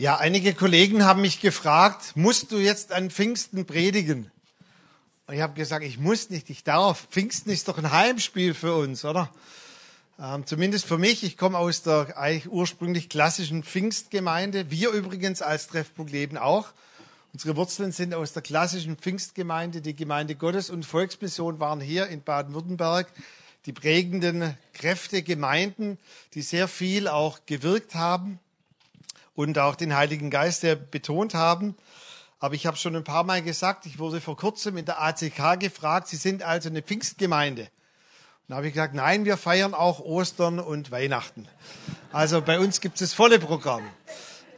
Ja, einige Kollegen haben mich gefragt, musst du jetzt an Pfingsten predigen? Und ich habe gesagt, ich muss nicht, ich darf. Pfingsten ist doch ein Heimspiel für uns, oder? Ähm, zumindest für mich. Ich komme aus der eigentlich ursprünglich klassischen Pfingstgemeinde. Wir übrigens als Treffpunkt Leben auch. Unsere Wurzeln sind aus der klassischen Pfingstgemeinde. Die Gemeinde Gottes und Volksmission waren hier in Baden-Württemberg die prägenden Kräfte, Gemeinden, die sehr viel auch gewirkt haben und auch den Heiligen Geist sehr betont haben. Aber ich habe schon ein paar Mal gesagt, ich wurde vor kurzem in der ACK gefragt, Sie sind also eine Pfingstgemeinde. Und da habe ich gesagt, nein, wir feiern auch Ostern und Weihnachten. Also bei uns gibt es das volle Programm.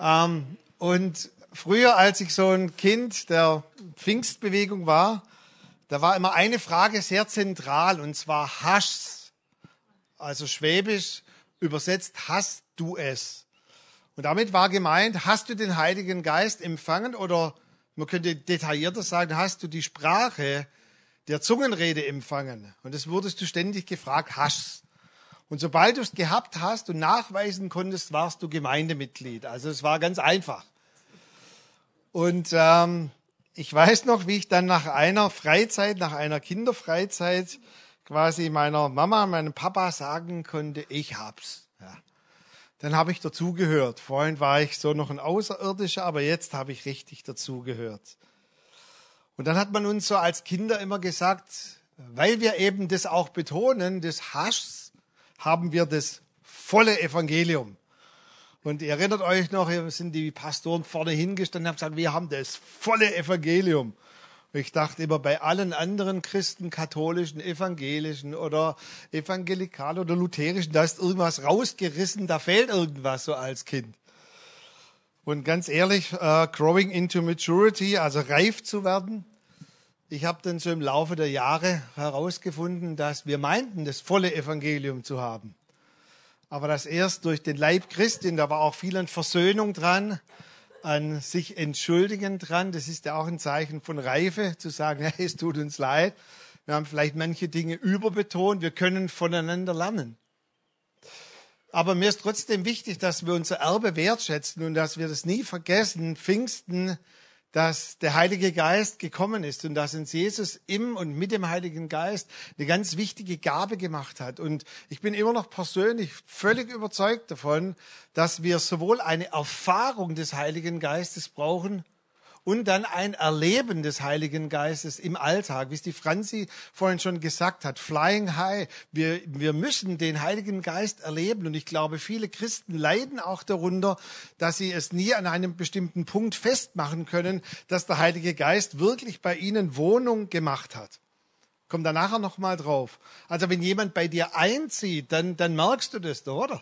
Ähm, und früher, als ich so ein Kind der Pfingstbewegung war, da war immer eine Frage sehr zentral und zwar hast, also schwäbisch übersetzt, hast du es? Und damit war gemeint, hast du den Heiligen Geist empfangen oder man könnte detaillierter sagen, hast du die Sprache der Zungenrede empfangen? Und das wurdest du ständig gefragt, hast. Und sobald du es gehabt hast und nachweisen konntest, warst du Gemeindemitglied. Also es war ganz einfach. Und ähm, ich weiß noch, wie ich dann nach einer Freizeit, nach einer Kinderfreizeit quasi meiner Mama, meinem Papa sagen konnte, ich hab's. Ja dann habe ich dazugehört. Vorhin war ich so noch ein Außerirdischer, aber jetzt habe ich richtig dazugehört. Und dann hat man uns so als Kinder immer gesagt, weil wir eben das auch betonen, des Haschs, haben wir das volle Evangelium. Und ihr erinnert euch noch, sind die Pastoren vorne hingestanden und haben gesagt, wir haben das volle Evangelium. Ich dachte immer, bei allen anderen Christen, katholischen, evangelischen oder evangelikal oder lutherischen, da ist irgendwas rausgerissen, da fehlt irgendwas so als Kind. Und ganz ehrlich, uh, growing into maturity, also reif zu werden, ich habe dann so im Laufe der Jahre herausgefunden, dass wir meinten, das volle Evangelium zu haben. Aber das erst durch den Leib Christi, da war auch viel an Versöhnung dran, an sich entschuldigen dran. Das ist ja auch ein Zeichen von Reife, zu sagen, hey, es tut uns leid. Wir haben vielleicht manche Dinge überbetont. Wir können voneinander lernen. Aber mir ist trotzdem wichtig, dass wir unser Erbe wertschätzen und dass wir das nie vergessen. Pfingsten dass der Heilige Geist gekommen ist und dass uns Jesus im und mit dem Heiligen Geist eine ganz wichtige Gabe gemacht hat. Und ich bin immer noch persönlich völlig überzeugt davon, dass wir sowohl eine Erfahrung des Heiligen Geistes brauchen, und dann ein Erleben des Heiligen Geistes im Alltag, wie es die Franzi vorhin schon gesagt hat, flying high. Wir, wir müssen den Heiligen Geist erleben und ich glaube, viele Christen leiden auch darunter, dass sie es nie an einem bestimmten Punkt festmachen können, dass der Heilige Geist wirklich bei ihnen Wohnung gemacht hat. Kommt da nachher nochmal drauf. Also wenn jemand bei dir einzieht, dann, dann merkst du das, oder?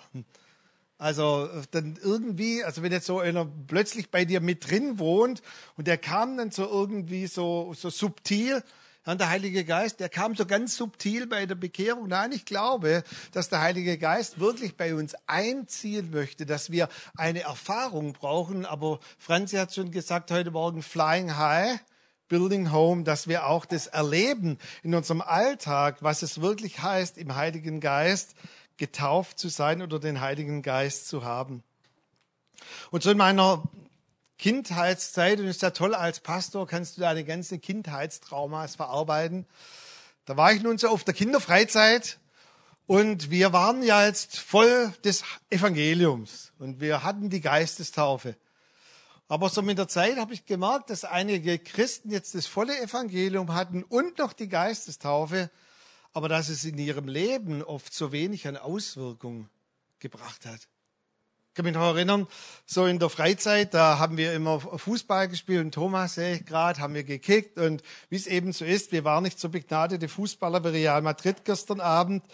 Also dann irgendwie, also wenn jetzt so einer plötzlich bei dir mit drin wohnt und der kam dann so irgendwie so, so subtil, ja, der Heilige Geist, der kam so ganz subtil bei der Bekehrung. Nein, ich glaube, dass der Heilige Geist wirklich bei uns einziehen möchte, dass wir eine Erfahrung brauchen. Aber Franzi hat schon gesagt heute Morgen, Flying High. Building Home, dass wir auch das erleben in unserem Alltag, was es wirklich heißt, im Heiligen Geist getauft zu sein oder den Heiligen Geist zu haben. Und so in meiner Kindheitszeit, und ist ja toll, als Pastor kannst du deine ganze Kindheitstraumas verarbeiten. Da war ich nun so auf der Kinderfreizeit und wir waren ja jetzt voll des Evangeliums und wir hatten die Geistestaufe. Aber so mit der Zeit habe ich gemerkt, dass einige Christen jetzt das volle Evangelium hatten und noch die Geistestaufe aber dass es in ihrem Leben oft so wenig an Auswirkung gebracht hat. Ich kann mich noch erinnern, so in der Freizeit, da haben wir immer Fußball gespielt und Thomas sehe ich gerade, haben wir gekickt und wie es eben so ist, wir waren nicht so begnadete Fußballer wie Real Madrid gestern Abend.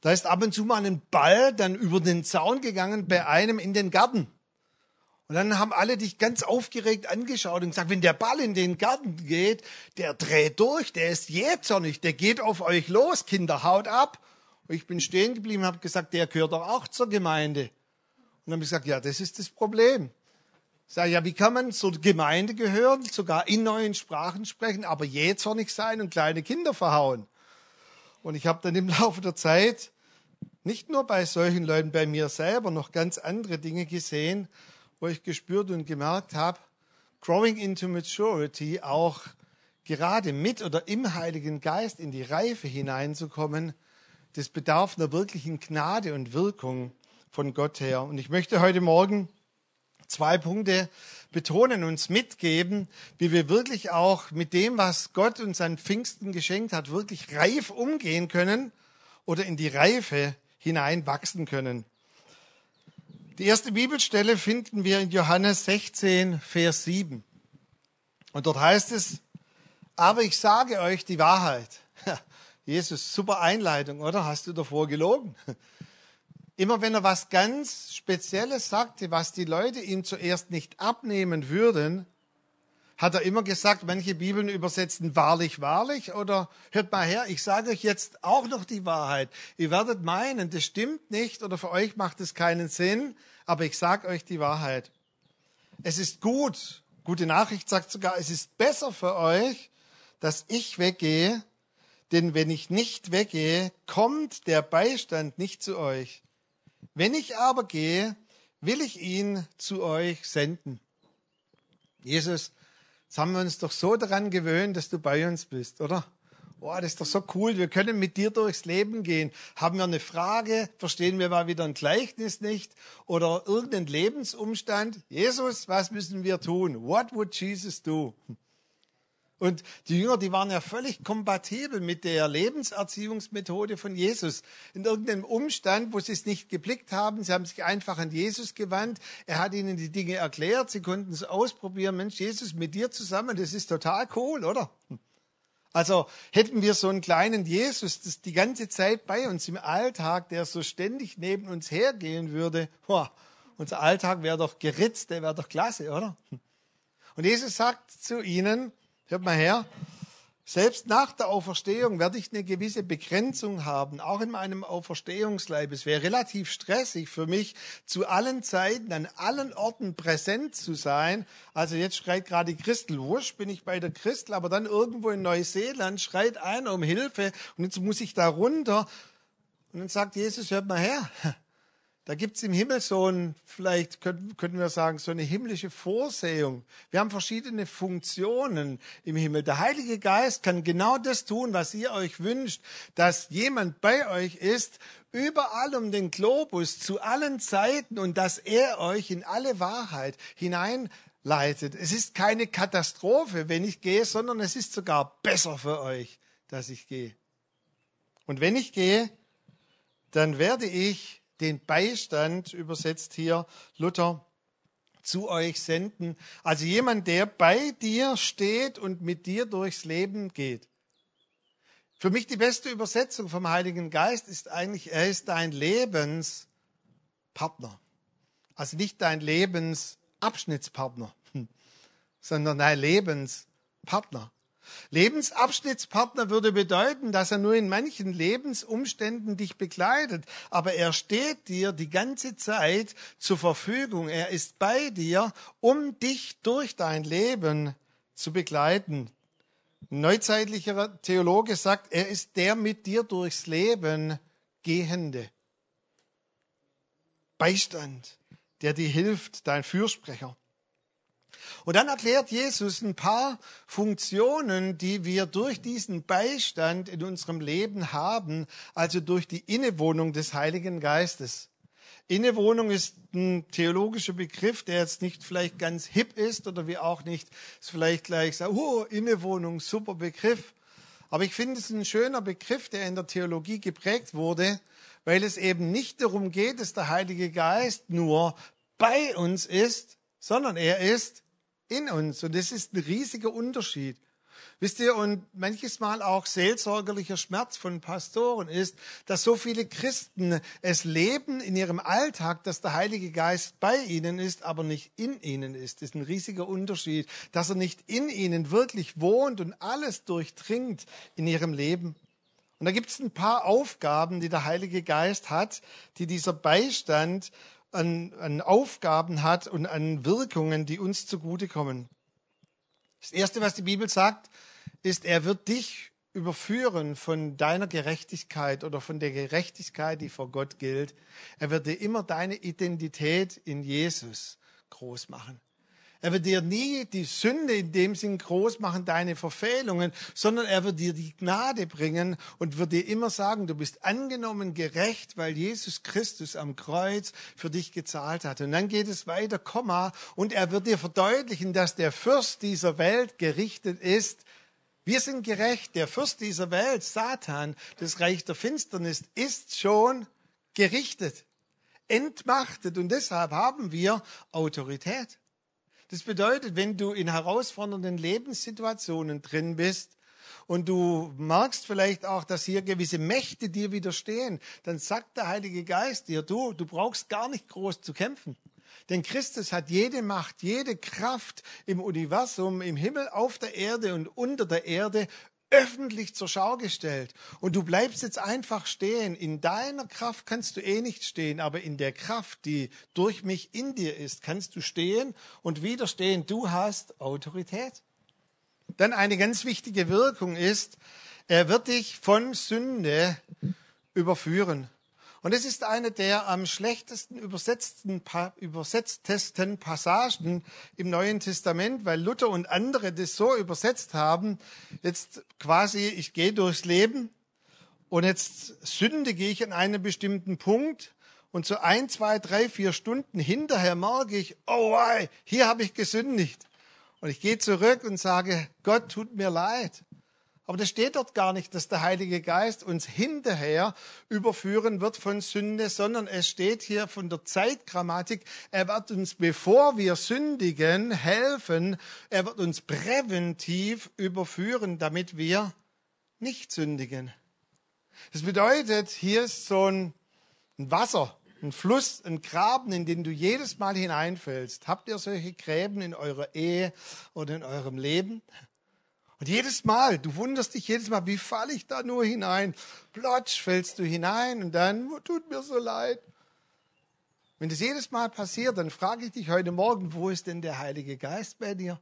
Da ist ab und zu mal ein Ball dann über den Zaun gegangen bei einem in den Garten. Und dann haben alle dich ganz aufgeregt angeschaut und gesagt, wenn der Ball in den Garten geht, der dreht durch, der ist jähzornig, der geht auf euch los, Kinder, haut ab. Und ich bin stehen geblieben und habe gesagt, der gehört doch auch zur Gemeinde. Und dann habe ich gesagt, ja, das ist das Problem. Ich sage, ja, wie kann man zur Gemeinde gehören, sogar in neuen Sprachen sprechen, aber jähzornig sein und kleine Kinder verhauen? Und ich habe dann im Laufe der Zeit nicht nur bei solchen Leuten, bei mir selber noch ganz andere Dinge gesehen, wo ich gespürt und gemerkt habe, Growing into Maturity auch gerade mit oder im Heiligen Geist in die Reife hineinzukommen, das bedarf einer wirklichen Gnade und Wirkung von Gott her. Und ich möchte heute Morgen zwei Punkte betonen, uns mitgeben, wie wir wirklich auch mit dem, was Gott uns an Pfingsten geschenkt hat, wirklich reif umgehen können oder in die Reife hineinwachsen können. Die erste Bibelstelle finden wir in Johannes 16, Vers 7. Und dort heißt es, aber ich sage euch die Wahrheit. Jesus, super Einleitung, oder? Hast du davor gelogen? Immer wenn er was ganz Spezielles sagte, was die Leute ihm zuerst nicht abnehmen würden, hat er immer gesagt, manche Bibeln übersetzen wahrlich, wahrlich oder hört mal her, ich sage euch jetzt auch noch die Wahrheit. Ihr werdet meinen, das stimmt nicht oder für euch macht es keinen Sinn, aber ich sage euch die Wahrheit. Es ist gut, gute Nachricht sagt sogar, es ist besser für euch, dass ich weggehe, denn wenn ich nicht weggehe, kommt der Beistand nicht zu euch. Wenn ich aber gehe, will ich ihn zu euch senden. Jesus, jetzt haben wir uns doch so daran gewöhnt, dass du bei uns bist, oder? Boah, das ist doch so cool. Wir können mit dir durchs Leben gehen. Haben wir eine Frage? Verstehen wir mal wieder ein Gleichnis nicht? Oder irgendeinen Lebensumstand? Jesus, was müssen wir tun? What would Jesus do? Und die Jünger, die waren ja völlig kompatibel mit der Lebenserziehungsmethode von Jesus. In irgendeinem Umstand, wo sie es nicht geblickt haben, sie haben sich einfach an Jesus gewandt. Er hat ihnen die Dinge erklärt, sie konnten es ausprobieren. Mensch, Jesus, mit dir zusammen, das ist total cool, oder? Also hätten wir so einen kleinen Jesus, das die ganze Zeit bei uns im Alltag, der so ständig neben uns hergehen würde, boah, unser Alltag wäre doch geritzt, der wäre doch klasse, oder? Und Jesus sagt zu ihnen, Hört mal her. Selbst nach der Auferstehung werde ich eine gewisse Begrenzung haben, auch in meinem Auferstehungsleib. Es wäre relativ stressig für mich, zu allen Zeiten, an allen Orten präsent zu sein. Also jetzt schreit gerade Christel, wusch, bin ich bei der Christel, aber dann irgendwo in Neuseeland schreit einer um Hilfe und jetzt muss ich da runter. Und dann sagt Jesus, hört mal her, da gibt's im Himmel so ein, vielleicht könnten, könnten wir sagen, so eine himmlische Vorsehung. Wir haben verschiedene Funktionen im Himmel. Der Heilige Geist kann genau das tun, was ihr euch wünscht, dass jemand bei euch ist, überall um den Globus, zu allen Zeiten und dass er euch in alle Wahrheit hineinleitet. Es ist keine Katastrophe, wenn ich gehe, sondern es ist sogar besser für euch, dass ich gehe. Und wenn ich gehe, dann werde ich den Beistand, übersetzt hier Luther, zu euch senden. Also jemand, der bei dir steht und mit dir durchs Leben geht. Für mich die beste Übersetzung vom Heiligen Geist ist eigentlich, er ist dein Lebenspartner. Also nicht dein Lebensabschnittspartner, sondern dein Lebenspartner. Lebensabschnittspartner würde bedeuten, dass er nur in manchen Lebensumständen dich begleitet, aber er steht dir die ganze Zeit zur Verfügung. Er ist bei dir, um dich durch dein Leben zu begleiten. Ein neuzeitlicher Theologe sagt, er ist der mit dir durchs Leben Gehende. Beistand, der dir hilft, dein Fürsprecher. Und dann erklärt Jesus ein paar Funktionen, die wir durch diesen Beistand in unserem Leben haben, also durch die Innewohnung des Heiligen Geistes. Innewohnung ist ein theologischer Begriff, der jetzt nicht vielleicht ganz hip ist oder wie auch nicht vielleicht gleich sagt, oh, Innewohnung, super Begriff. Aber ich finde es ein schöner Begriff, der in der Theologie geprägt wurde, weil es eben nicht darum geht, dass der Heilige Geist nur bei uns ist, sondern er ist in uns. Und das ist ein riesiger Unterschied. Wisst ihr, und manches Mal auch seelsorgerlicher Schmerz von Pastoren ist, dass so viele Christen es leben in ihrem Alltag, dass der Heilige Geist bei ihnen ist, aber nicht in ihnen ist. Das ist ein riesiger Unterschied, dass er nicht in ihnen wirklich wohnt und alles durchdringt in ihrem Leben. Und da gibt es ein paar Aufgaben, die der Heilige Geist hat, die dieser Beistand an, an Aufgaben hat und an Wirkungen, die uns zugutekommen. Das Erste, was die Bibel sagt, ist, er wird dich überführen von deiner Gerechtigkeit oder von der Gerechtigkeit, die vor Gott gilt. Er wird dir immer deine Identität in Jesus groß machen. Er wird dir nie die Sünde in dem Sinn groß machen, deine Verfehlungen, sondern er wird dir die Gnade bringen und wird dir immer sagen, du bist angenommen gerecht, weil Jesus Christus am Kreuz für dich gezahlt hat. Und dann geht es weiter, Komma, und er wird dir verdeutlichen, dass der Fürst dieser Welt gerichtet ist. Wir sind gerecht. Der Fürst dieser Welt, Satan, das Reich der Finsternis, ist schon gerichtet, entmachtet und deshalb haben wir Autorität. Das bedeutet, wenn du in herausfordernden Lebenssituationen drin bist und du merkst vielleicht auch, dass hier gewisse Mächte dir widerstehen, dann sagt der Heilige Geist dir, du, du brauchst gar nicht groß zu kämpfen. Denn Christus hat jede Macht, jede Kraft im Universum, im Himmel, auf der Erde und unter der Erde öffentlich zur Schau gestellt. Und du bleibst jetzt einfach stehen. In deiner Kraft kannst du eh nicht stehen, aber in der Kraft, die durch mich in dir ist, kannst du stehen und widerstehen. Du hast Autorität. Dann eine ganz wichtige Wirkung ist, er wird dich von Sünde überführen. Und es ist eine der am schlechtesten übersetzten, übersetztesten Passagen im Neuen Testament, weil Luther und andere das so übersetzt haben, jetzt quasi, ich gehe durchs Leben und jetzt sündige ich an einem bestimmten Punkt und so ein, zwei, drei, vier Stunden hinterher merke ich, oh, wei, hier habe ich gesündigt. Und ich gehe zurück und sage, Gott tut mir leid. Aber das steht dort gar nicht, dass der Heilige Geist uns hinterher überführen wird von Sünde, sondern es steht hier von der Zeitgrammatik, er wird uns, bevor wir sündigen, helfen, er wird uns präventiv überführen, damit wir nicht sündigen. Das bedeutet, hier ist so ein, Wasser, ein Fluss, ein Graben, in den du jedes Mal hineinfällst. Habt ihr solche Gräben in eurer Ehe oder in eurem Leben? Und jedes Mal, du wunderst dich jedes Mal, wie falle ich da nur hinein? Plotsch, fällst du hinein und dann, tut mir so leid. Wenn das jedes Mal passiert, dann frage ich dich heute Morgen, wo ist denn der Heilige Geist bei dir?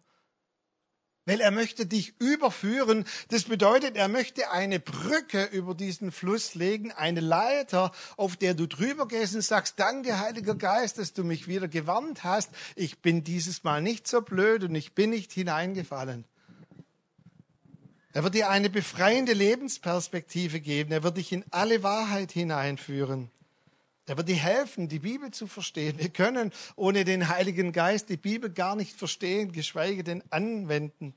Weil er möchte dich überführen. Das bedeutet, er möchte eine Brücke über diesen Fluss legen, eine Leiter, auf der du drüber gehst und sagst, danke Heiliger Geist, dass du mich wieder gewarnt hast. Ich bin dieses Mal nicht so blöd und ich bin nicht hineingefallen. Er wird dir eine befreiende Lebensperspektive geben. Er wird dich in alle Wahrheit hineinführen. Er wird dir helfen, die Bibel zu verstehen. Wir können ohne den Heiligen Geist die Bibel gar nicht verstehen, geschweige denn anwenden.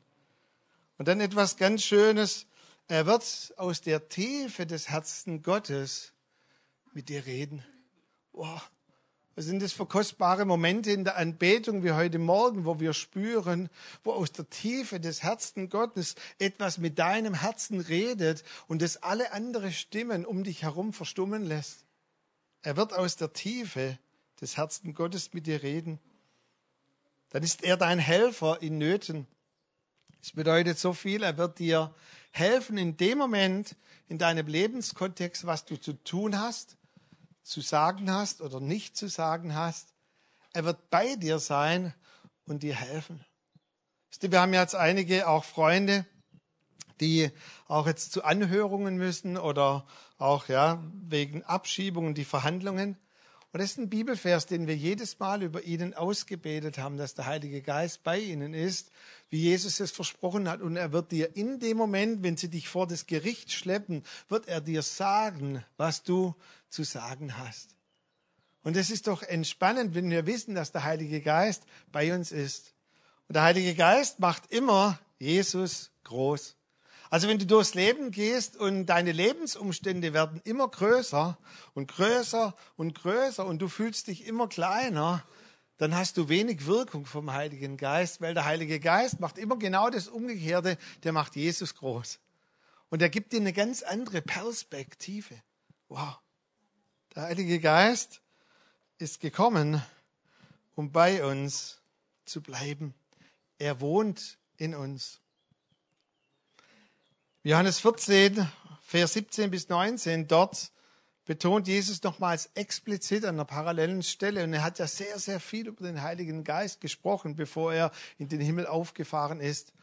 Und dann etwas ganz Schönes. Er wird aus der Tiefe des Herzens Gottes mit dir reden. Wow. Was sind das für kostbare Momente in der Anbetung wie heute Morgen, wo wir spüren, wo aus der Tiefe des Herzens Gottes etwas mit deinem Herzen redet und es alle andere Stimmen um dich herum verstummen lässt. Er wird aus der Tiefe des Herzens Gottes mit dir reden. Dann ist er dein Helfer in Nöten. Das bedeutet so viel, er wird dir helfen in dem Moment, in deinem Lebenskontext, was du zu tun hast zu sagen hast oder nicht zu sagen hast. Er wird bei dir sein und dir helfen. Wir haben jetzt einige auch Freunde, die auch jetzt zu Anhörungen müssen oder auch ja wegen Abschiebungen die Verhandlungen. Und das ist ein Bibelvers, den wir jedes Mal über ihnen ausgebetet haben, dass der Heilige Geist bei ihnen ist, wie Jesus es versprochen hat. Und er wird dir in dem Moment, wenn sie dich vor das Gericht schleppen, wird er dir sagen, was du zu sagen hast. Und es ist doch entspannend, wenn wir wissen, dass der Heilige Geist bei uns ist. Und der Heilige Geist macht immer Jesus groß. Also wenn du durchs Leben gehst und deine Lebensumstände werden immer größer und größer und größer und du fühlst dich immer kleiner, dann hast du wenig Wirkung vom Heiligen Geist, weil der Heilige Geist macht immer genau das Umgekehrte, der macht Jesus groß. Und er gibt dir eine ganz andere Perspektive. Wow. Der Heilige Geist ist gekommen, um bei uns zu bleiben. Er wohnt in uns. Johannes 14, Vers 17 bis 19, dort betont Jesus nochmals explizit an einer parallelen Stelle. Und er hat ja sehr, sehr viel über den Heiligen Geist gesprochen, bevor er in den Himmel aufgefahren ist.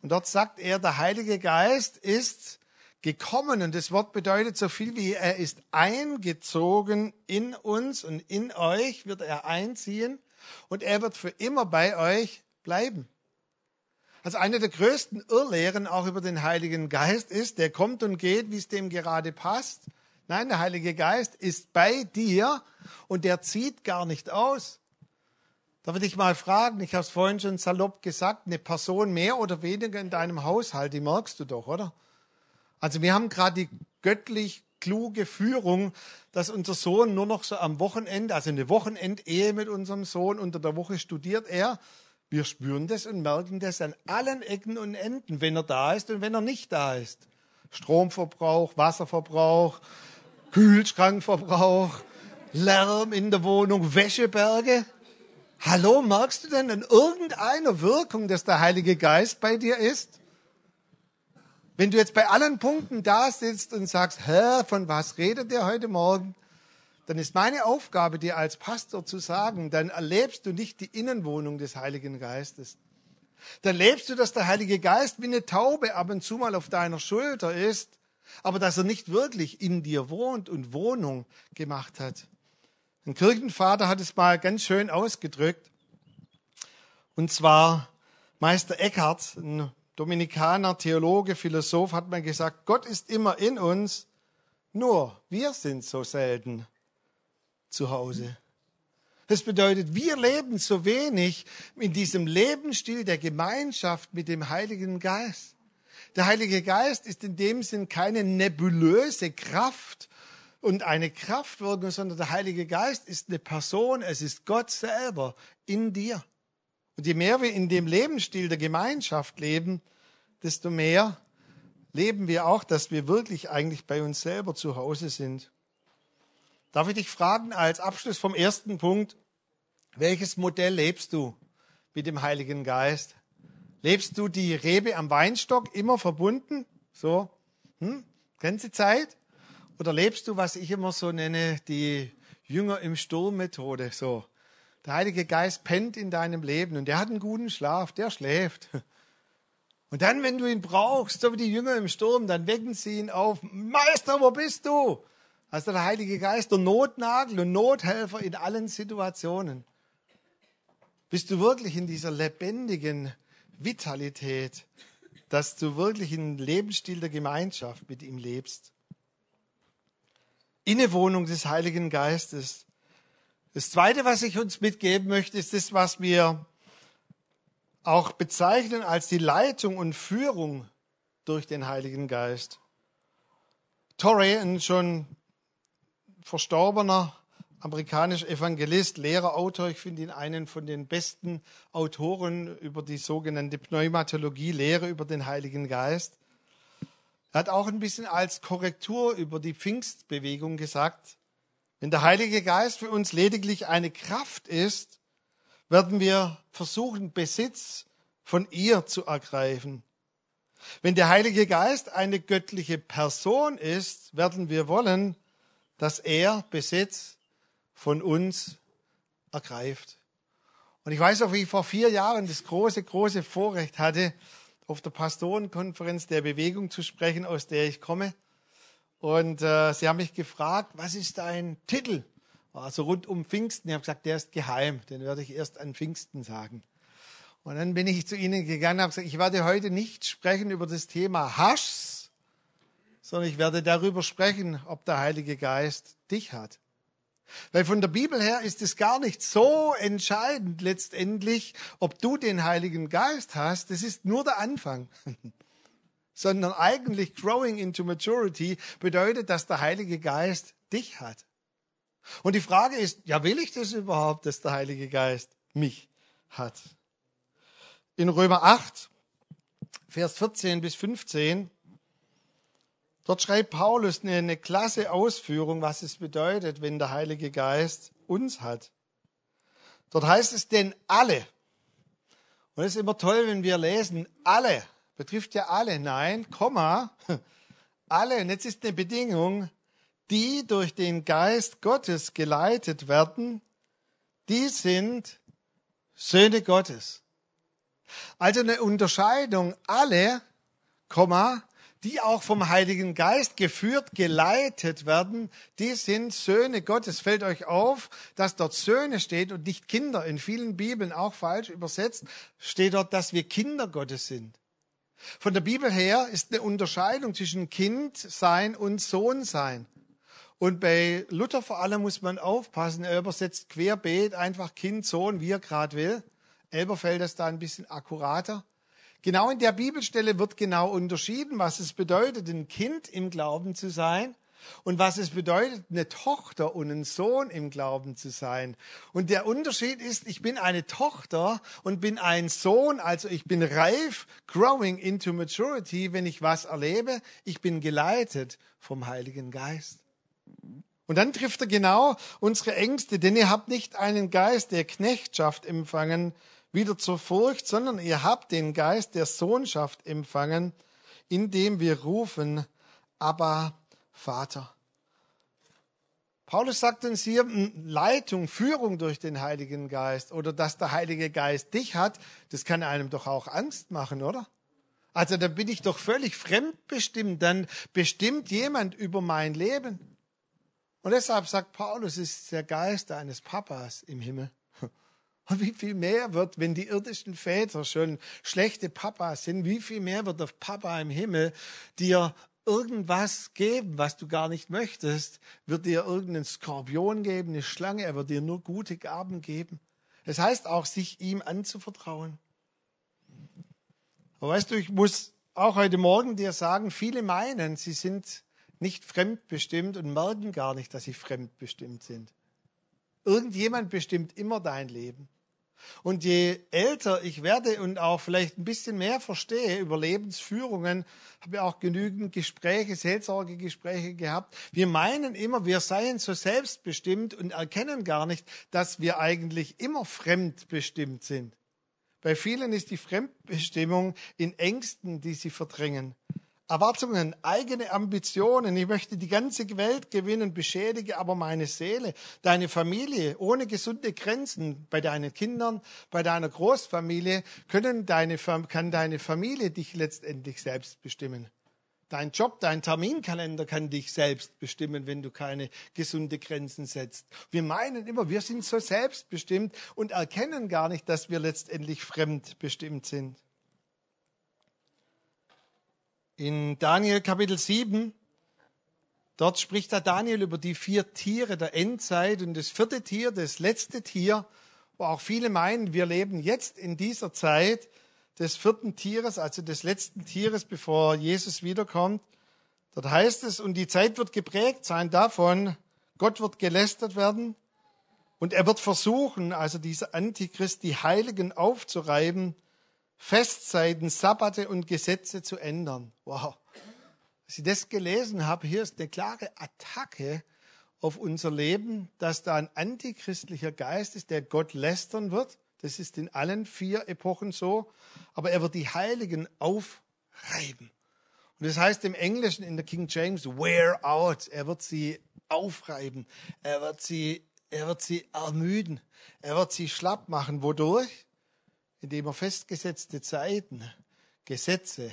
Und dort sagt er, der Heilige Geist ist gekommen. Und das Wort bedeutet so viel wie er ist eingezogen in uns und in euch wird er einziehen. und er wird für immer bei euch bleiben. Also eine der größten Irrlehren auch über den Heiligen Geist ist, der kommt und geht, wie es dem gerade passt. Nein, der Heilige Geist ist bei dir und der zieht gar nicht aus. Da würde ich mal fragen, ich habe es vorhin schon salopp gesagt, eine Person mehr oder weniger in deinem Haushalt, die merkst du doch, oder? Also wir haben gerade die göttlich kluge Führung, dass unser Sohn nur noch so am Wochenende, also eine Wochenendehe mit unserem Sohn, unter der Woche studiert er. Wir spüren das und merken das an allen Ecken und Enden, wenn er da ist und wenn er nicht da ist. Stromverbrauch, Wasserverbrauch, Kühlschrankverbrauch, Lärm in der Wohnung, Wäscheberge. Hallo, merkst du denn in irgendeiner Wirkung, dass der Heilige Geist bei dir ist? Wenn du jetzt bei allen Punkten da sitzt und sagst, hä, von was redet der heute Morgen? Dann ist meine Aufgabe, dir als Pastor zu sagen, dann erlebst du nicht die Innenwohnung des Heiligen Geistes. Dann lebst du, dass der Heilige Geist wie eine Taube ab und zu mal auf deiner Schulter ist, aber dass er nicht wirklich in dir wohnt und Wohnung gemacht hat. Ein Kirchenvater hat es mal ganz schön ausgedrückt. Und zwar Meister Eckhart, ein Dominikaner, Theologe, Philosoph hat mal gesagt, Gott ist immer in uns, nur wir sind so selten zu Hause. Das bedeutet, wir leben so wenig in diesem Lebensstil der Gemeinschaft mit dem Heiligen Geist. Der Heilige Geist ist in dem Sinn keine nebulöse Kraft und eine Kraftwirkung, sondern der Heilige Geist ist eine Person, es ist Gott selber in dir. Und je mehr wir in dem Lebensstil der Gemeinschaft leben, desto mehr leben wir auch, dass wir wirklich eigentlich bei uns selber zu Hause sind. Darf ich dich fragen als Abschluss vom ersten Punkt, welches Modell lebst du mit dem Heiligen Geist? Lebst du die Rebe am Weinstock immer verbunden? So, hm? ganze Zeit? Oder lebst du, was ich immer so nenne, die Jünger im Sturm Methode? So, der Heilige Geist pennt in deinem Leben und der hat einen guten Schlaf, der schläft. Und dann, wenn du ihn brauchst, so wie die Jünger im Sturm, dann wecken sie ihn auf. Meister, wo bist du? Also der Heilige Geist, der Notnagel und Nothelfer in allen Situationen. Bist du wirklich in dieser lebendigen Vitalität, dass du wirklich in Lebensstil der Gemeinschaft mit ihm lebst? Innewohnung des Heiligen Geistes. Das Zweite, was ich uns mitgeben möchte, ist das, was wir auch bezeichnen als die Leitung und Führung durch den Heiligen Geist. Torrey, ein schon verstorbener amerikanischer Evangelist, Lehrer, Autor, ich finde ihn einen von den besten Autoren über die sogenannte Pneumatologie, Lehre über den Heiligen Geist. Er hat auch ein bisschen als Korrektur über die Pfingstbewegung gesagt, wenn der Heilige Geist für uns lediglich eine Kraft ist, werden wir versuchen, Besitz von ihr zu ergreifen. Wenn der Heilige Geist eine göttliche Person ist, werden wir wollen, dass er Besitz von uns ergreift. Und ich weiß auch, wie ich vor vier Jahren das große, große Vorrecht hatte, auf der Pastorenkonferenz der Bewegung zu sprechen, aus der ich komme. Und äh, sie haben mich gefragt, was ist dein Titel? Also rund um Pfingsten. Ich habe gesagt, der ist geheim, den werde ich erst an Pfingsten sagen. Und dann bin ich zu ihnen gegangen und habe gesagt, ich werde heute nicht sprechen über das Thema Haschs, sondern ich werde darüber sprechen, ob der Heilige Geist dich hat. Weil von der Bibel her ist es gar nicht so entscheidend letztendlich, ob du den Heiligen Geist hast. Das ist nur der Anfang. sondern eigentlich growing into maturity bedeutet, dass der Heilige Geist dich hat. Und die Frage ist, ja, will ich das überhaupt, dass der Heilige Geist mich hat? In Römer 8, Vers 14 bis 15, dort schreibt Paulus eine, eine klasse Ausführung, was es bedeutet, wenn der Heilige Geist uns hat. Dort heißt es denn alle. Und es ist immer toll, wenn wir lesen, alle betrifft ja alle. Nein, Komma, alle. Und jetzt ist eine Bedingung, die durch den Geist Gottes geleitet werden, die sind Söhne Gottes. Also eine Unterscheidung, alle, Komma, die auch vom Heiligen Geist geführt, geleitet werden, die sind Söhne Gottes. Fällt euch auf, dass dort Söhne steht und nicht Kinder. In vielen Bibeln auch falsch übersetzt steht dort, dass wir Kinder Gottes sind. Von der Bibel her ist eine Unterscheidung zwischen Kind sein und Sohn sein. Und bei Luther vor allem muss man aufpassen, er übersetzt querbeet einfach Kind, Sohn, wie er gerade will. Elberfeld ist da ein bisschen akkurater. Genau in der Bibelstelle wird genau unterschieden, was es bedeutet, ein Kind im Glauben zu sein und was es bedeutet, eine Tochter und ein Sohn im Glauben zu sein. Und der Unterschied ist, ich bin eine Tochter und bin ein Sohn, also ich bin reif, growing into maturity, wenn ich was erlebe. Ich bin geleitet vom Heiligen Geist. Und dann trifft er genau unsere Ängste, denn ihr habt nicht einen Geist der Knechtschaft empfangen, wieder zur Furcht, sondern ihr habt den Geist der Sohnschaft empfangen, indem wir rufen, aber Vater. Paulus sagt uns hier Leitung, Führung durch den Heiligen Geist oder dass der Heilige Geist dich hat, das kann einem doch auch Angst machen, oder? Also dann bin ich doch völlig fremdbestimmt, dann bestimmt jemand über mein Leben. Und deshalb sagt Paulus, ist der Geist eines Papas im Himmel. Und wie viel mehr wird, wenn die irdischen Väter schon schlechte Papas sind, wie viel mehr wird der Papa im Himmel dir irgendwas geben, was du gar nicht möchtest, wird dir irgendeinen Skorpion geben, eine Schlange, er wird dir nur gute Gaben geben. Das heißt auch, sich ihm anzuvertrauen. Aber weißt du, ich muss auch heute Morgen dir sagen, viele meinen, sie sind nicht fremdbestimmt und merken gar nicht, dass sie fremdbestimmt sind. Irgendjemand bestimmt immer dein Leben. Und je älter ich werde und auch vielleicht ein bisschen mehr verstehe über Lebensführungen, habe ich auch genügend Gespräche, Seelsorgegespräche gehabt. Wir meinen immer, wir seien so selbstbestimmt und erkennen gar nicht, dass wir eigentlich immer fremdbestimmt sind. Bei vielen ist die Fremdbestimmung in Ängsten, die sie verdrängen. Erwartungen, eigene Ambitionen. Ich möchte die ganze Welt gewinnen, beschädige aber meine Seele, deine Familie ohne gesunde Grenzen. Bei deinen Kindern, bei deiner Großfamilie können deine, kann deine Familie dich letztendlich selbst bestimmen. Dein Job, dein Terminkalender kann dich selbst bestimmen, wenn du keine gesunde Grenzen setzt. Wir meinen immer, wir sind so selbstbestimmt und erkennen gar nicht, dass wir letztendlich fremdbestimmt sind. In Daniel Kapitel 7, dort spricht da Daniel über die vier Tiere der Endzeit und das vierte Tier, das letzte Tier, wo auch viele meinen, wir leben jetzt in dieser Zeit des vierten Tieres, also des letzten Tieres, bevor Jesus wiederkommt. Dort heißt es, und die Zeit wird geprägt sein davon, Gott wird gelästert werden und er wird versuchen, also dieser Antichrist, die Heiligen aufzureiben Festzeiten, Sabbate und Gesetze zu ändern. Wow. Als ich das gelesen habe, hier ist eine klare Attacke auf unser Leben, dass da ein antichristlicher Geist ist, der Gott lästern wird. Das ist in allen vier Epochen so. Aber er wird die Heiligen aufreiben. Und das heißt im Englischen in der King James, wear out. Er wird sie aufreiben. Er wird sie, er wird sie ermüden. Er wird sie schlapp machen. Wodurch? Indem er festgesetzte Zeiten, Gesetze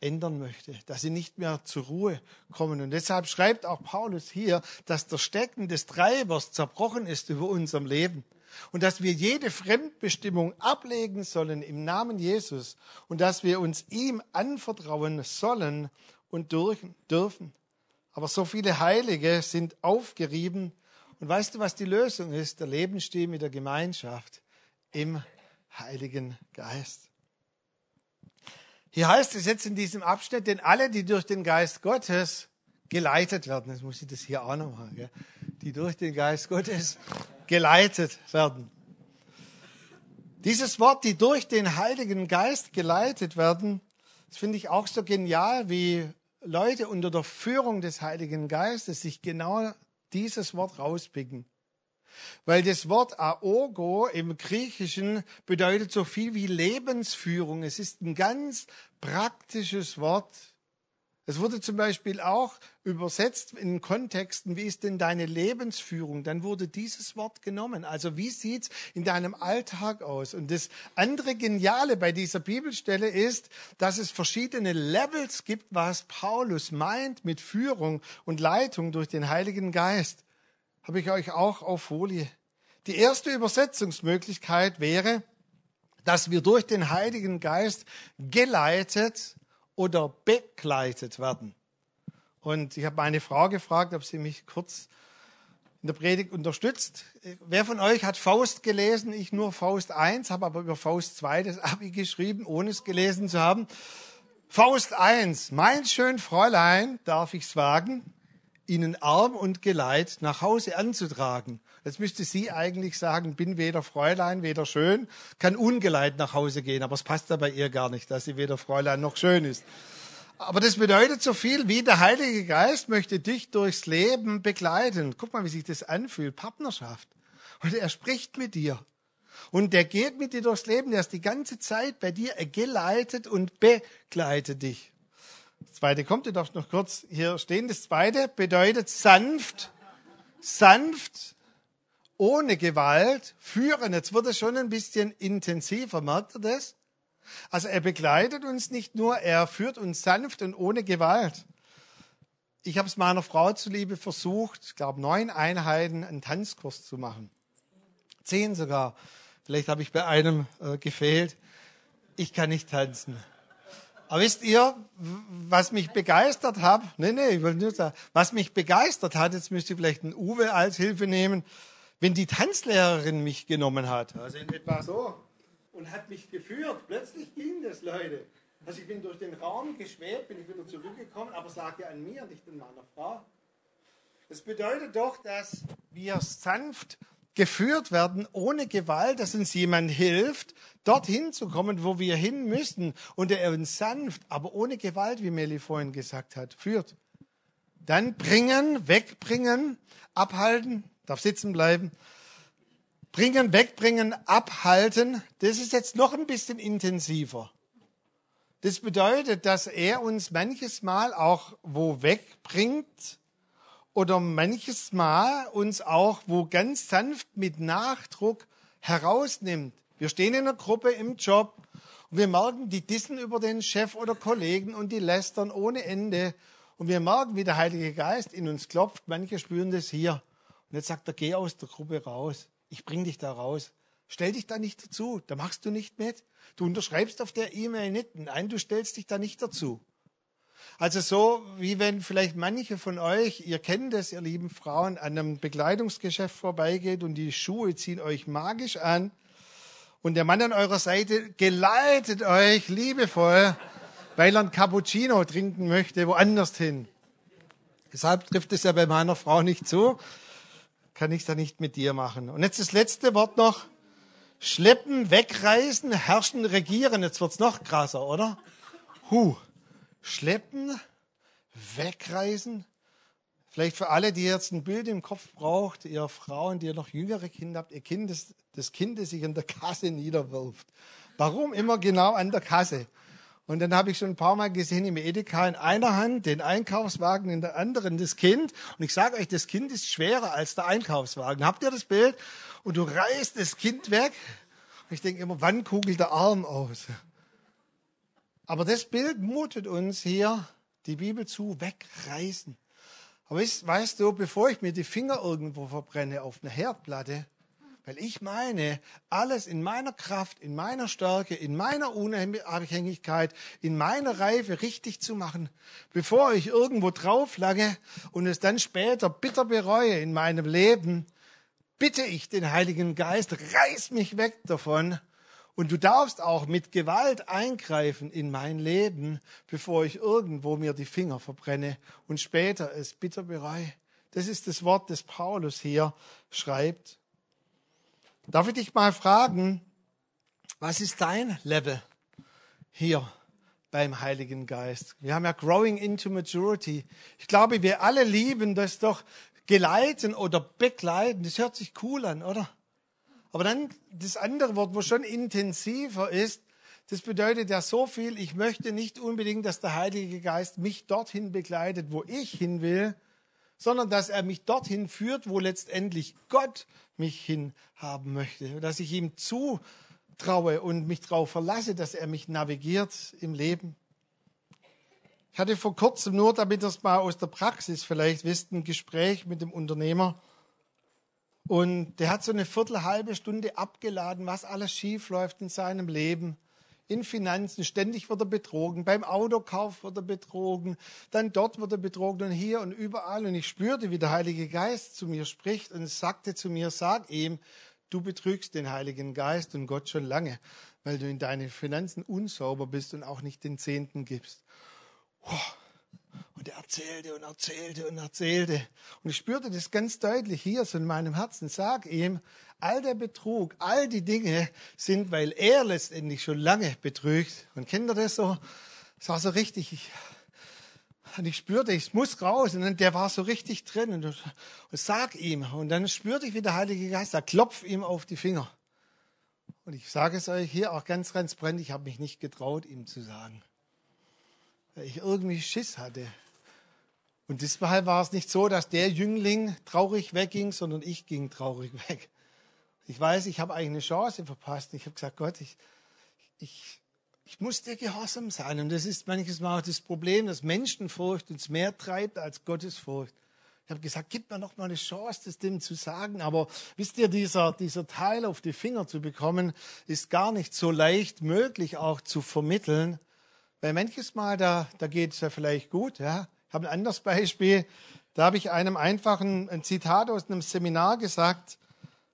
ändern möchte, dass sie nicht mehr zur Ruhe kommen. Und deshalb schreibt auch Paulus hier, dass der Stecken des Treibers zerbrochen ist über unserem Leben und dass wir jede Fremdbestimmung ablegen sollen im Namen Jesus und dass wir uns ihm anvertrauen sollen und dürfen. Aber so viele Heilige sind aufgerieben. Und weißt du, was die Lösung ist? Der Lebensstil mit der Gemeinschaft im Heiligen Geist. Hier heißt es jetzt in diesem Abschnitt, denn alle, die durch den Geist Gottes geleitet werden, jetzt muss ich das hier auch noch machen, gell? die durch den Geist Gottes geleitet werden. Dieses Wort, die durch den Heiligen Geist geleitet werden, das finde ich auch so genial, wie Leute unter der Führung des Heiligen Geistes sich genau dieses Wort rauspicken. Weil das Wort Aogo im Griechischen bedeutet so viel wie Lebensführung. Es ist ein ganz praktisches Wort. Es wurde zum Beispiel auch übersetzt in Kontexten, wie ist denn deine Lebensführung? Dann wurde dieses Wort genommen. Also wie sieht's in deinem Alltag aus? Und das andere Geniale bei dieser Bibelstelle ist, dass es verschiedene Levels gibt, was Paulus meint mit Führung und Leitung durch den Heiligen Geist. Habe ich euch auch auf Folie. Die erste Übersetzungsmöglichkeit wäre, dass wir durch den Heiligen Geist geleitet oder begleitet werden. Und ich habe meine Frau gefragt, ob sie mich kurz in der Predigt unterstützt. Wer von euch hat Faust gelesen? Ich nur Faust 1, habe aber über Faust 2 das Abi geschrieben, ohne es gelesen zu haben. Faust 1. Mein schön Fräulein, darf ich's wagen, Ihnen Arm und Geleit nach Hause anzutragen. Jetzt müsste sie eigentlich sagen, bin weder Fräulein, weder schön, kann ungeleit nach Hause gehen, aber es passt da bei ihr gar nicht, dass sie weder Fräulein noch schön ist. Aber das bedeutet so viel wie der Heilige Geist möchte dich durchs Leben begleiten. Guck mal, wie sich das anfühlt. Partnerschaft. Und er spricht mit dir. Und der geht mit dir durchs Leben. Der ist die ganze Zeit bei dir. Geleitet und begleitet dich. Zweite kommt, du darfst noch kurz hier stehen. Das zweite bedeutet sanft, sanft ohne Gewalt führen. Jetzt wird es schon ein bisschen intensiver, merkt ihr das? Also er begleitet uns nicht nur, er führt uns sanft und ohne Gewalt. Ich habe es meiner Frau zuliebe versucht, ich glaube neun Einheiten einen Tanzkurs zu machen. Zehn sogar. Vielleicht habe ich bei einem äh, gefehlt. Ich kann nicht tanzen. Aber wisst ihr, was mich begeistert hat? Nee, nee, ich wollte nur sagen, was mich begeistert hat, jetzt müsst ihr vielleicht einen Uwe als Hilfe nehmen wenn die Tanzlehrerin mich genommen hat, also in etwa so, und hat mich geführt, plötzlich ging das, Leute. Also ich bin durch den Raum geschwebt, bin ich wieder zurückgekommen, aber lag ja an mir, nicht an meiner Frau. Das bedeutet doch, dass wir sanft geführt werden, ohne Gewalt, dass uns jemand hilft, dorthin zu kommen, wo wir hin müssen. Und er uns sanft, aber ohne Gewalt, wie Meli vorhin gesagt hat, führt. Dann bringen, wegbringen, abhalten, darf sitzen bleiben. Bringen, wegbringen, abhalten, das ist jetzt noch ein bisschen intensiver. Das bedeutet, dass er uns manches Mal auch wo wegbringt oder manches Mal uns auch wo ganz sanft mit Nachdruck herausnimmt. Wir stehen in einer Gruppe im Job und wir merken, die dissen über den Chef oder Kollegen und die lästern ohne Ende. Und wir merken, wie der Heilige Geist in uns klopft. Manche spüren das hier. Und jetzt sagt er, geh aus der Gruppe raus. Ich bring dich da raus. Stell dich da nicht dazu. Da machst du nicht mit. Du unterschreibst auf der E-Mail nicht. Nein, du stellst dich da nicht dazu. Also so, wie wenn vielleicht manche von euch, ihr kennt es, ihr lieben Frauen, an einem Bekleidungsgeschäft vorbeigeht und die Schuhe ziehen euch magisch an und der Mann an eurer Seite geleitet euch liebevoll, weil er ein Cappuccino trinken möchte, woanders hin. Deshalb trifft es ja bei meiner Frau nicht zu kann ich da nicht mit dir machen. Und jetzt das letzte Wort noch. Schleppen, wegreißen, herrschen, regieren. Jetzt wird's noch krasser, oder? Huh. Schleppen, wegreißen. Vielleicht für alle, die jetzt ein Bild im Kopf braucht, ihr Frauen, die ihr noch jüngere Kinder habt, ihr Kind, das, das Kind, das sich in der Kasse niederwirft. Warum immer genau an der Kasse? Und dann habe ich schon ein paar Mal gesehen im Edeka in einer Hand den Einkaufswagen, in der anderen das Kind. Und ich sage euch, das Kind ist schwerer als der Einkaufswagen. Habt ihr das Bild? Und du reißt das Kind weg. Und ich denke immer, wann kugelt der Arm aus? Aber das Bild mutet uns hier die Bibel zu, wegreißen. Aber weißt, weißt du, bevor ich mir die Finger irgendwo verbrenne auf einer Herdplatte, weil ich meine, alles in meiner Kraft, in meiner Stärke, in meiner Unabhängigkeit, in meiner Reife richtig zu machen, bevor ich irgendwo drauf lange und es dann später bitter bereue in meinem Leben, bitte ich den Heiligen Geist, reiß mich weg davon. Und du darfst auch mit Gewalt eingreifen in mein Leben, bevor ich irgendwo mir die Finger verbrenne und später es bitter bereue. Das ist das Wort, das Paulus hier schreibt. Darf ich dich mal fragen, was ist dein Level hier beim Heiligen Geist? Wir haben ja Growing into Maturity. Ich glaube, wir alle lieben das doch geleiten oder begleiten. Das hört sich cool an, oder? Aber dann das andere Wort, wo schon intensiver ist, Das bedeutet ja so viel, ich möchte nicht unbedingt, dass der Heilige Geist mich dorthin begleitet, wo ich hin will, sondern dass er mich dorthin führt, wo letztendlich Gott mich hinhaben möchte, dass ich ihm zutraue und mich darauf verlasse, dass er mich navigiert im Leben. Ich hatte vor kurzem nur, damit ihr es mal aus der Praxis vielleicht wisst, ein Gespräch mit dem Unternehmer. Und der hat so eine Viertel, halbe Stunde abgeladen, was alles schief läuft in seinem Leben in Finanzen, ständig wird er betrogen, beim Autokauf wird er betrogen, dann dort wird er betrogen und hier und überall. Und ich spürte, wie der Heilige Geist zu mir spricht und sagte zu mir, sag ihm, du betrügst den Heiligen Geist und Gott schon lange, weil du in deinen Finanzen unsauber bist und auch nicht den Zehnten gibst. Und er erzählte und erzählte und erzählte. Und ich spürte das ganz deutlich hier so in meinem Herzen. Sag ihm, all der Betrug, all die Dinge sind, weil er letztendlich schon lange betrügt. Und kennt ihr das so? Es war so richtig, ich, und ich spürte, ich muss raus. Und dann, der war so richtig drin. Und, und sag ihm. Und dann spürte ich, wie der Heilige Geist, da klopft ihm auf die Finger. Und ich sage es euch hier auch ganz transparent, ich habe mich nicht getraut, ihm zu sagen. Weil ich irgendwie Schiss hatte. Und deshalb war es nicht so, dass der Jüngling traurig wegging, sondern ich ging traurig weg. Ich weiß, ich habe eigentlich eine Chance verpasst. Ich habe gesagt, Gott, ich, ich, ich muss dir gehorsam sein. Und das ist manches Mal auch das Problem, dass Menschenfurcht uns mehr treibt als Gottesfurcht. Ich habe gesagt, gib mir noch mal eine Chance, das dem zu sagen. Aber wisst ihr, dieser, dieser Teil auf die Finger zu bekommen, ist gar nicht so leicht möglich auch zu vermitteln. Weil manches Mal, da, da geht es ja vielleicht gut. Ja? Ich habe ein anderes Beispiel. Da habe ich einem einfachen ein Zitat aus einem Seminar gesagt.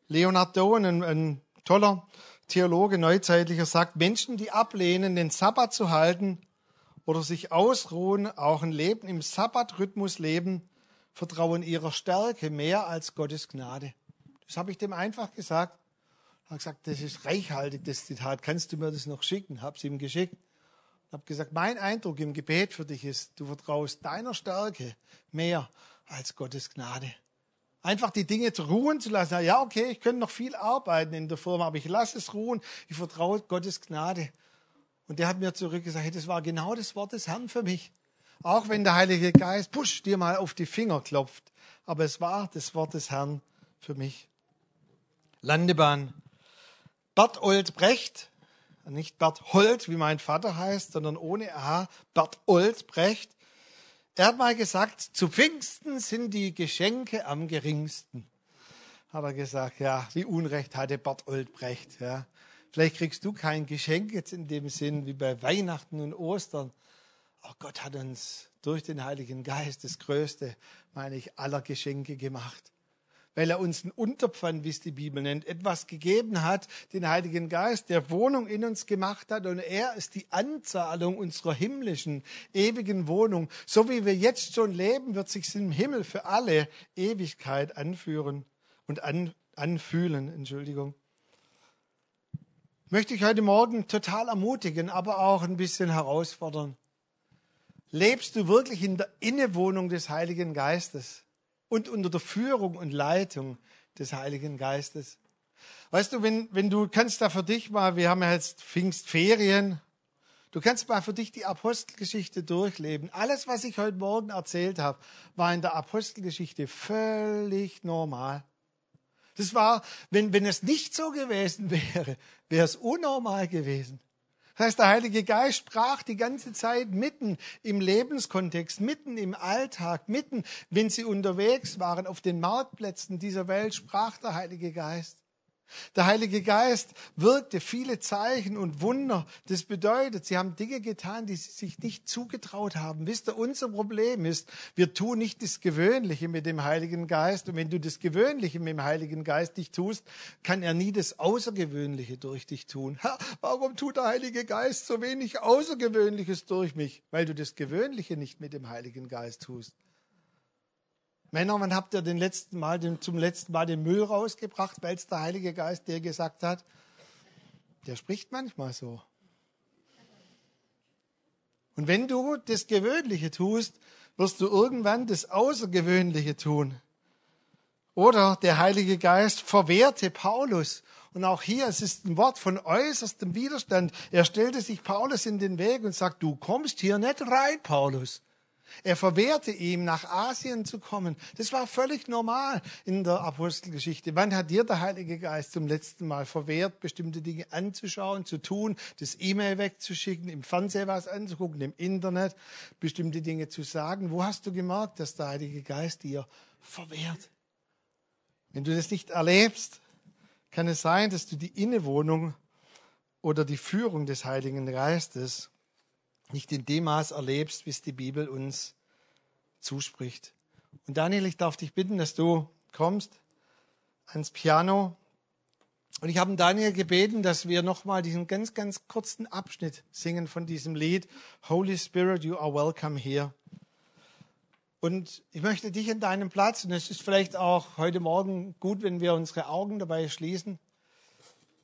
Leonard Dowen, ein, ein toller Theologe, neuzeitlicher, sagt, Menschen, die ablehnen, den Sabbat zu halten oder sich ausruhen, auch ein Leben im Sabbatrhythmus leben, vertrauen ihrer Stärke mehr als Gottes Gnade. Das habe ich dem einfach gesagt. Er hat gesagt, das ist reichhaltig, das Zitat. Kannst du mir das noch schicken? Habe es ihm geschickt. Habe gesagt, mein Eindruck im Gebet für dich ist, du vertraust deiner Stärke mehr als Gottes Gnade einfach die Dinge zu ruhen zu lassen. Ja, okay, ich könnte noch viel arbeiten in der Firma, aber ich lasse es ruhen. Ich vertraue Gottes Gnade. Und der hat mir zurückgesagt, hey, das war genau das Wort des Herrn für mich. Auch wenn der Heilige Geist, push, dir mal auf die Finger klopft. Aber es war das Wort des Herrn für mich. Landebahn. Bertold Brecht, nicht Berthold, wie mein Vater heißt, sondern ohne A, Bertold Brecht, er hat mal gesagt, zu Pfingsten sind die Geschenke am geringsten. Hat er gesagt, ja, wie Unrecht hatte Bertolt Brecht. Ja. Vielleicht kriegst du kein Geschenk jetzt in dem Sinn wie bei Weihnachten und Ostern. Aber Gott hat uns durch den Heiligen Geist das größte, meine ich, aller Geschenke gemacht weil er uns ein Unterpfand, wie es die Bibel nennt, etwas gegeben hat, den Heiligen Geist, der Wohnung in uns gemacht hat und er ist die Anzahlung unserer himmlischen, ewigen Wohnung. So wie wir jetzt schon leben, wird sich im Himmel für alle Ewigkeit anführen und an, anfühlen, Entschuldigung. Möchte ich heute Morgen total ermutigen, aber auch ein bisschen herausfordern. Lebst du wirklich in der Innewohnung des Heiligen Geistes? Und unter der Führung und Leitung des Heiligen Geistes. Weißt du, wenn, wenn du kannst da für dich mal, wir haben ja jetzt Pfingstferien, du kannst mal für dich die Apostelgeschichte durchleben. Alles, was ich heute Morgen erzählt habe, war in der Apostelgeschichte völlig normal. Das war, wenn, wenn es nicht so gewesen wäre, wäre es unnormal gewesen. Das heißt, der Heilige Geist sprach die ganze Zeit mitten im Lebenskontext, mitten im Alltag, mitten, wenn sie unterwegs waren auf den Marktplätzen dieser Welt, sprach der Heilige Geist. Der Heilige Geist wirkte viele Zeichen und Wunder. Das bedeutet, sie haben Dinge getan, die sie sich nicht zugetraut haben. Wisst ihr, unser Problem ist, wir tun nicht das Gewöhnliche mit dem Heiligen Geist. Und wenn du das Gewöhnliche mit dem Heiligen Geist nicht tust, kann er nie das Außergewöhnliche durch dich tun. Ha, warum tut der Heilige Geist so wenig Außergewöhnliches durch mich? Weil du das Gewöhnliche nicht mit dem Heiligen Geist tust. Männer, wann habt ihr den letzten Mal, den, zum letzten Mal den Müll rausgebracht, weil es der Heilige Geist dir gesagt hat? Der spricht manchmal so. Und wenn du das Gewöhnliche tust, wirst du irgendwann das Außergewöhnliche tun. Oder der Heilige Geist verwehrte Paulus. Und auch hier, es ist ein Wort von äußerstem Widerstand. Er stellte sich Paulus in den Weg und sagt, du kommst hier nicht rein, Paulus. Er verwehrte ihm, nach Asien zu kommen. Das war völlig normal in der Apostelgeschichte. Wann hat dir der Heilige Geist zum letzten Mal verwehrt, bestimmte Dinge anzuschauen, zu tun, das E-Mail wegzuschicken, im Fernsehen was anzugucken, im Internet, bestimmte Dinge zu sagen? Wo hast du gemerkt, dass der Heilige Geist dir verwehrt? Wenn du das nicht erlebst, kann es sein, dass du die Innewohnung oder die Führung des Heiligen Geistes nicht in dem Maß erlebst, wie es die Bibel uns zuspricht. Und Daniel, ich darf dich bitten, dass du kommst ans Piano. Und ich habe Daniel gebeten, dass wir nochmal diesen ganz, ganz kurzen Abschnitt singen von diesem Lied. Holy Spirit, you are welcome here. Und ich möchte dich an deinem Platz, und es ist vielleicht auch heute Morgen gut, wenn wir unsere Augen dabei schließen.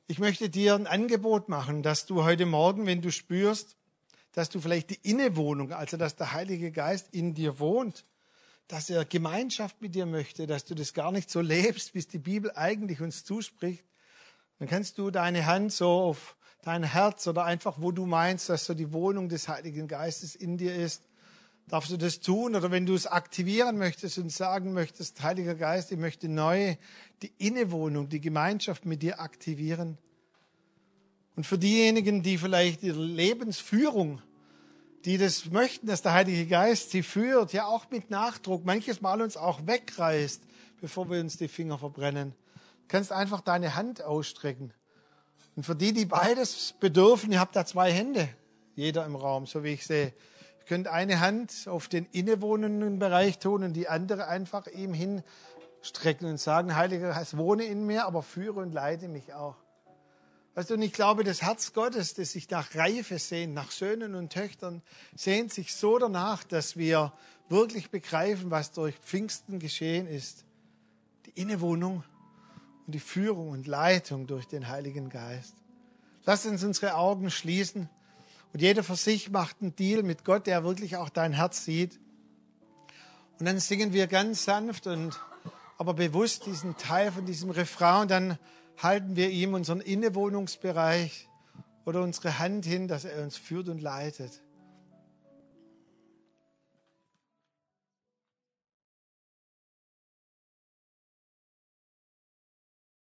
Ich möchte dir ein Angebot machen, dass du heute Morgen, wenn du spürst, dass du vielleicht die Innewohnung, also dass der Heilige Geist in dir wohnt, dass er Gemeinschaft mit dir möchte, dass du das gar nicht so lebst, wie es die Bibel eigentlich uns zuspricht, dann kannst du deine Hand so auf dein Herz oder einfach, wo du meinst, dass so die Wohnung des Heiligen Geistes in dir ist, darfst du das tun. Oder wenn du es aktivieren möchtest und sagen möchtest, Heiliger Geist, ich möchte neu die Innewohnung, die Gemeinschaft mit dir aktivieren. Und für diejenigen, die vielleicht ihre Lebensführung, die das möchten, dass der Heilige Geist sie führt, ja auch mit Nachdruck, manches Mal uns auch wegreißt, bevor wir uns die Finger verbrennen, kannst einfach deine Hand ausstrecken. Und für die, die beides bedürfen, ihr habt da zwei Hände, jeder im Raum, so wie ich sehe könnt eine Hand auf den innewohnenden Bereich tun und die andere einfach ihm hinstrecken und sagen, Heiliger Geist, wohne in mir, aber führe und leite mich auch. Weißt du, und ich glaube, das Herz Gottes, das sich nach Reife sehnt, nach Söhnen und Töchtern, sehnt sich so danach, dass wir wirklich begreifen, was durch Pfingsten geschehen ist. Die Innewohnung und die Führung und Leitung durch den Heiligen Geist. Lass uns unsere Augen schließen. Und jeder für sich macht einen Deal mit Gott, der wirklich auch dein Herz sieht. Und dann singen wir ganz sanft und aber bewusst diesen Teil von diesem Refrain. Und dann halten wir ihm unseren Innewohnungsbereich oder unsere Hand hin, dass er uns führt und leitet.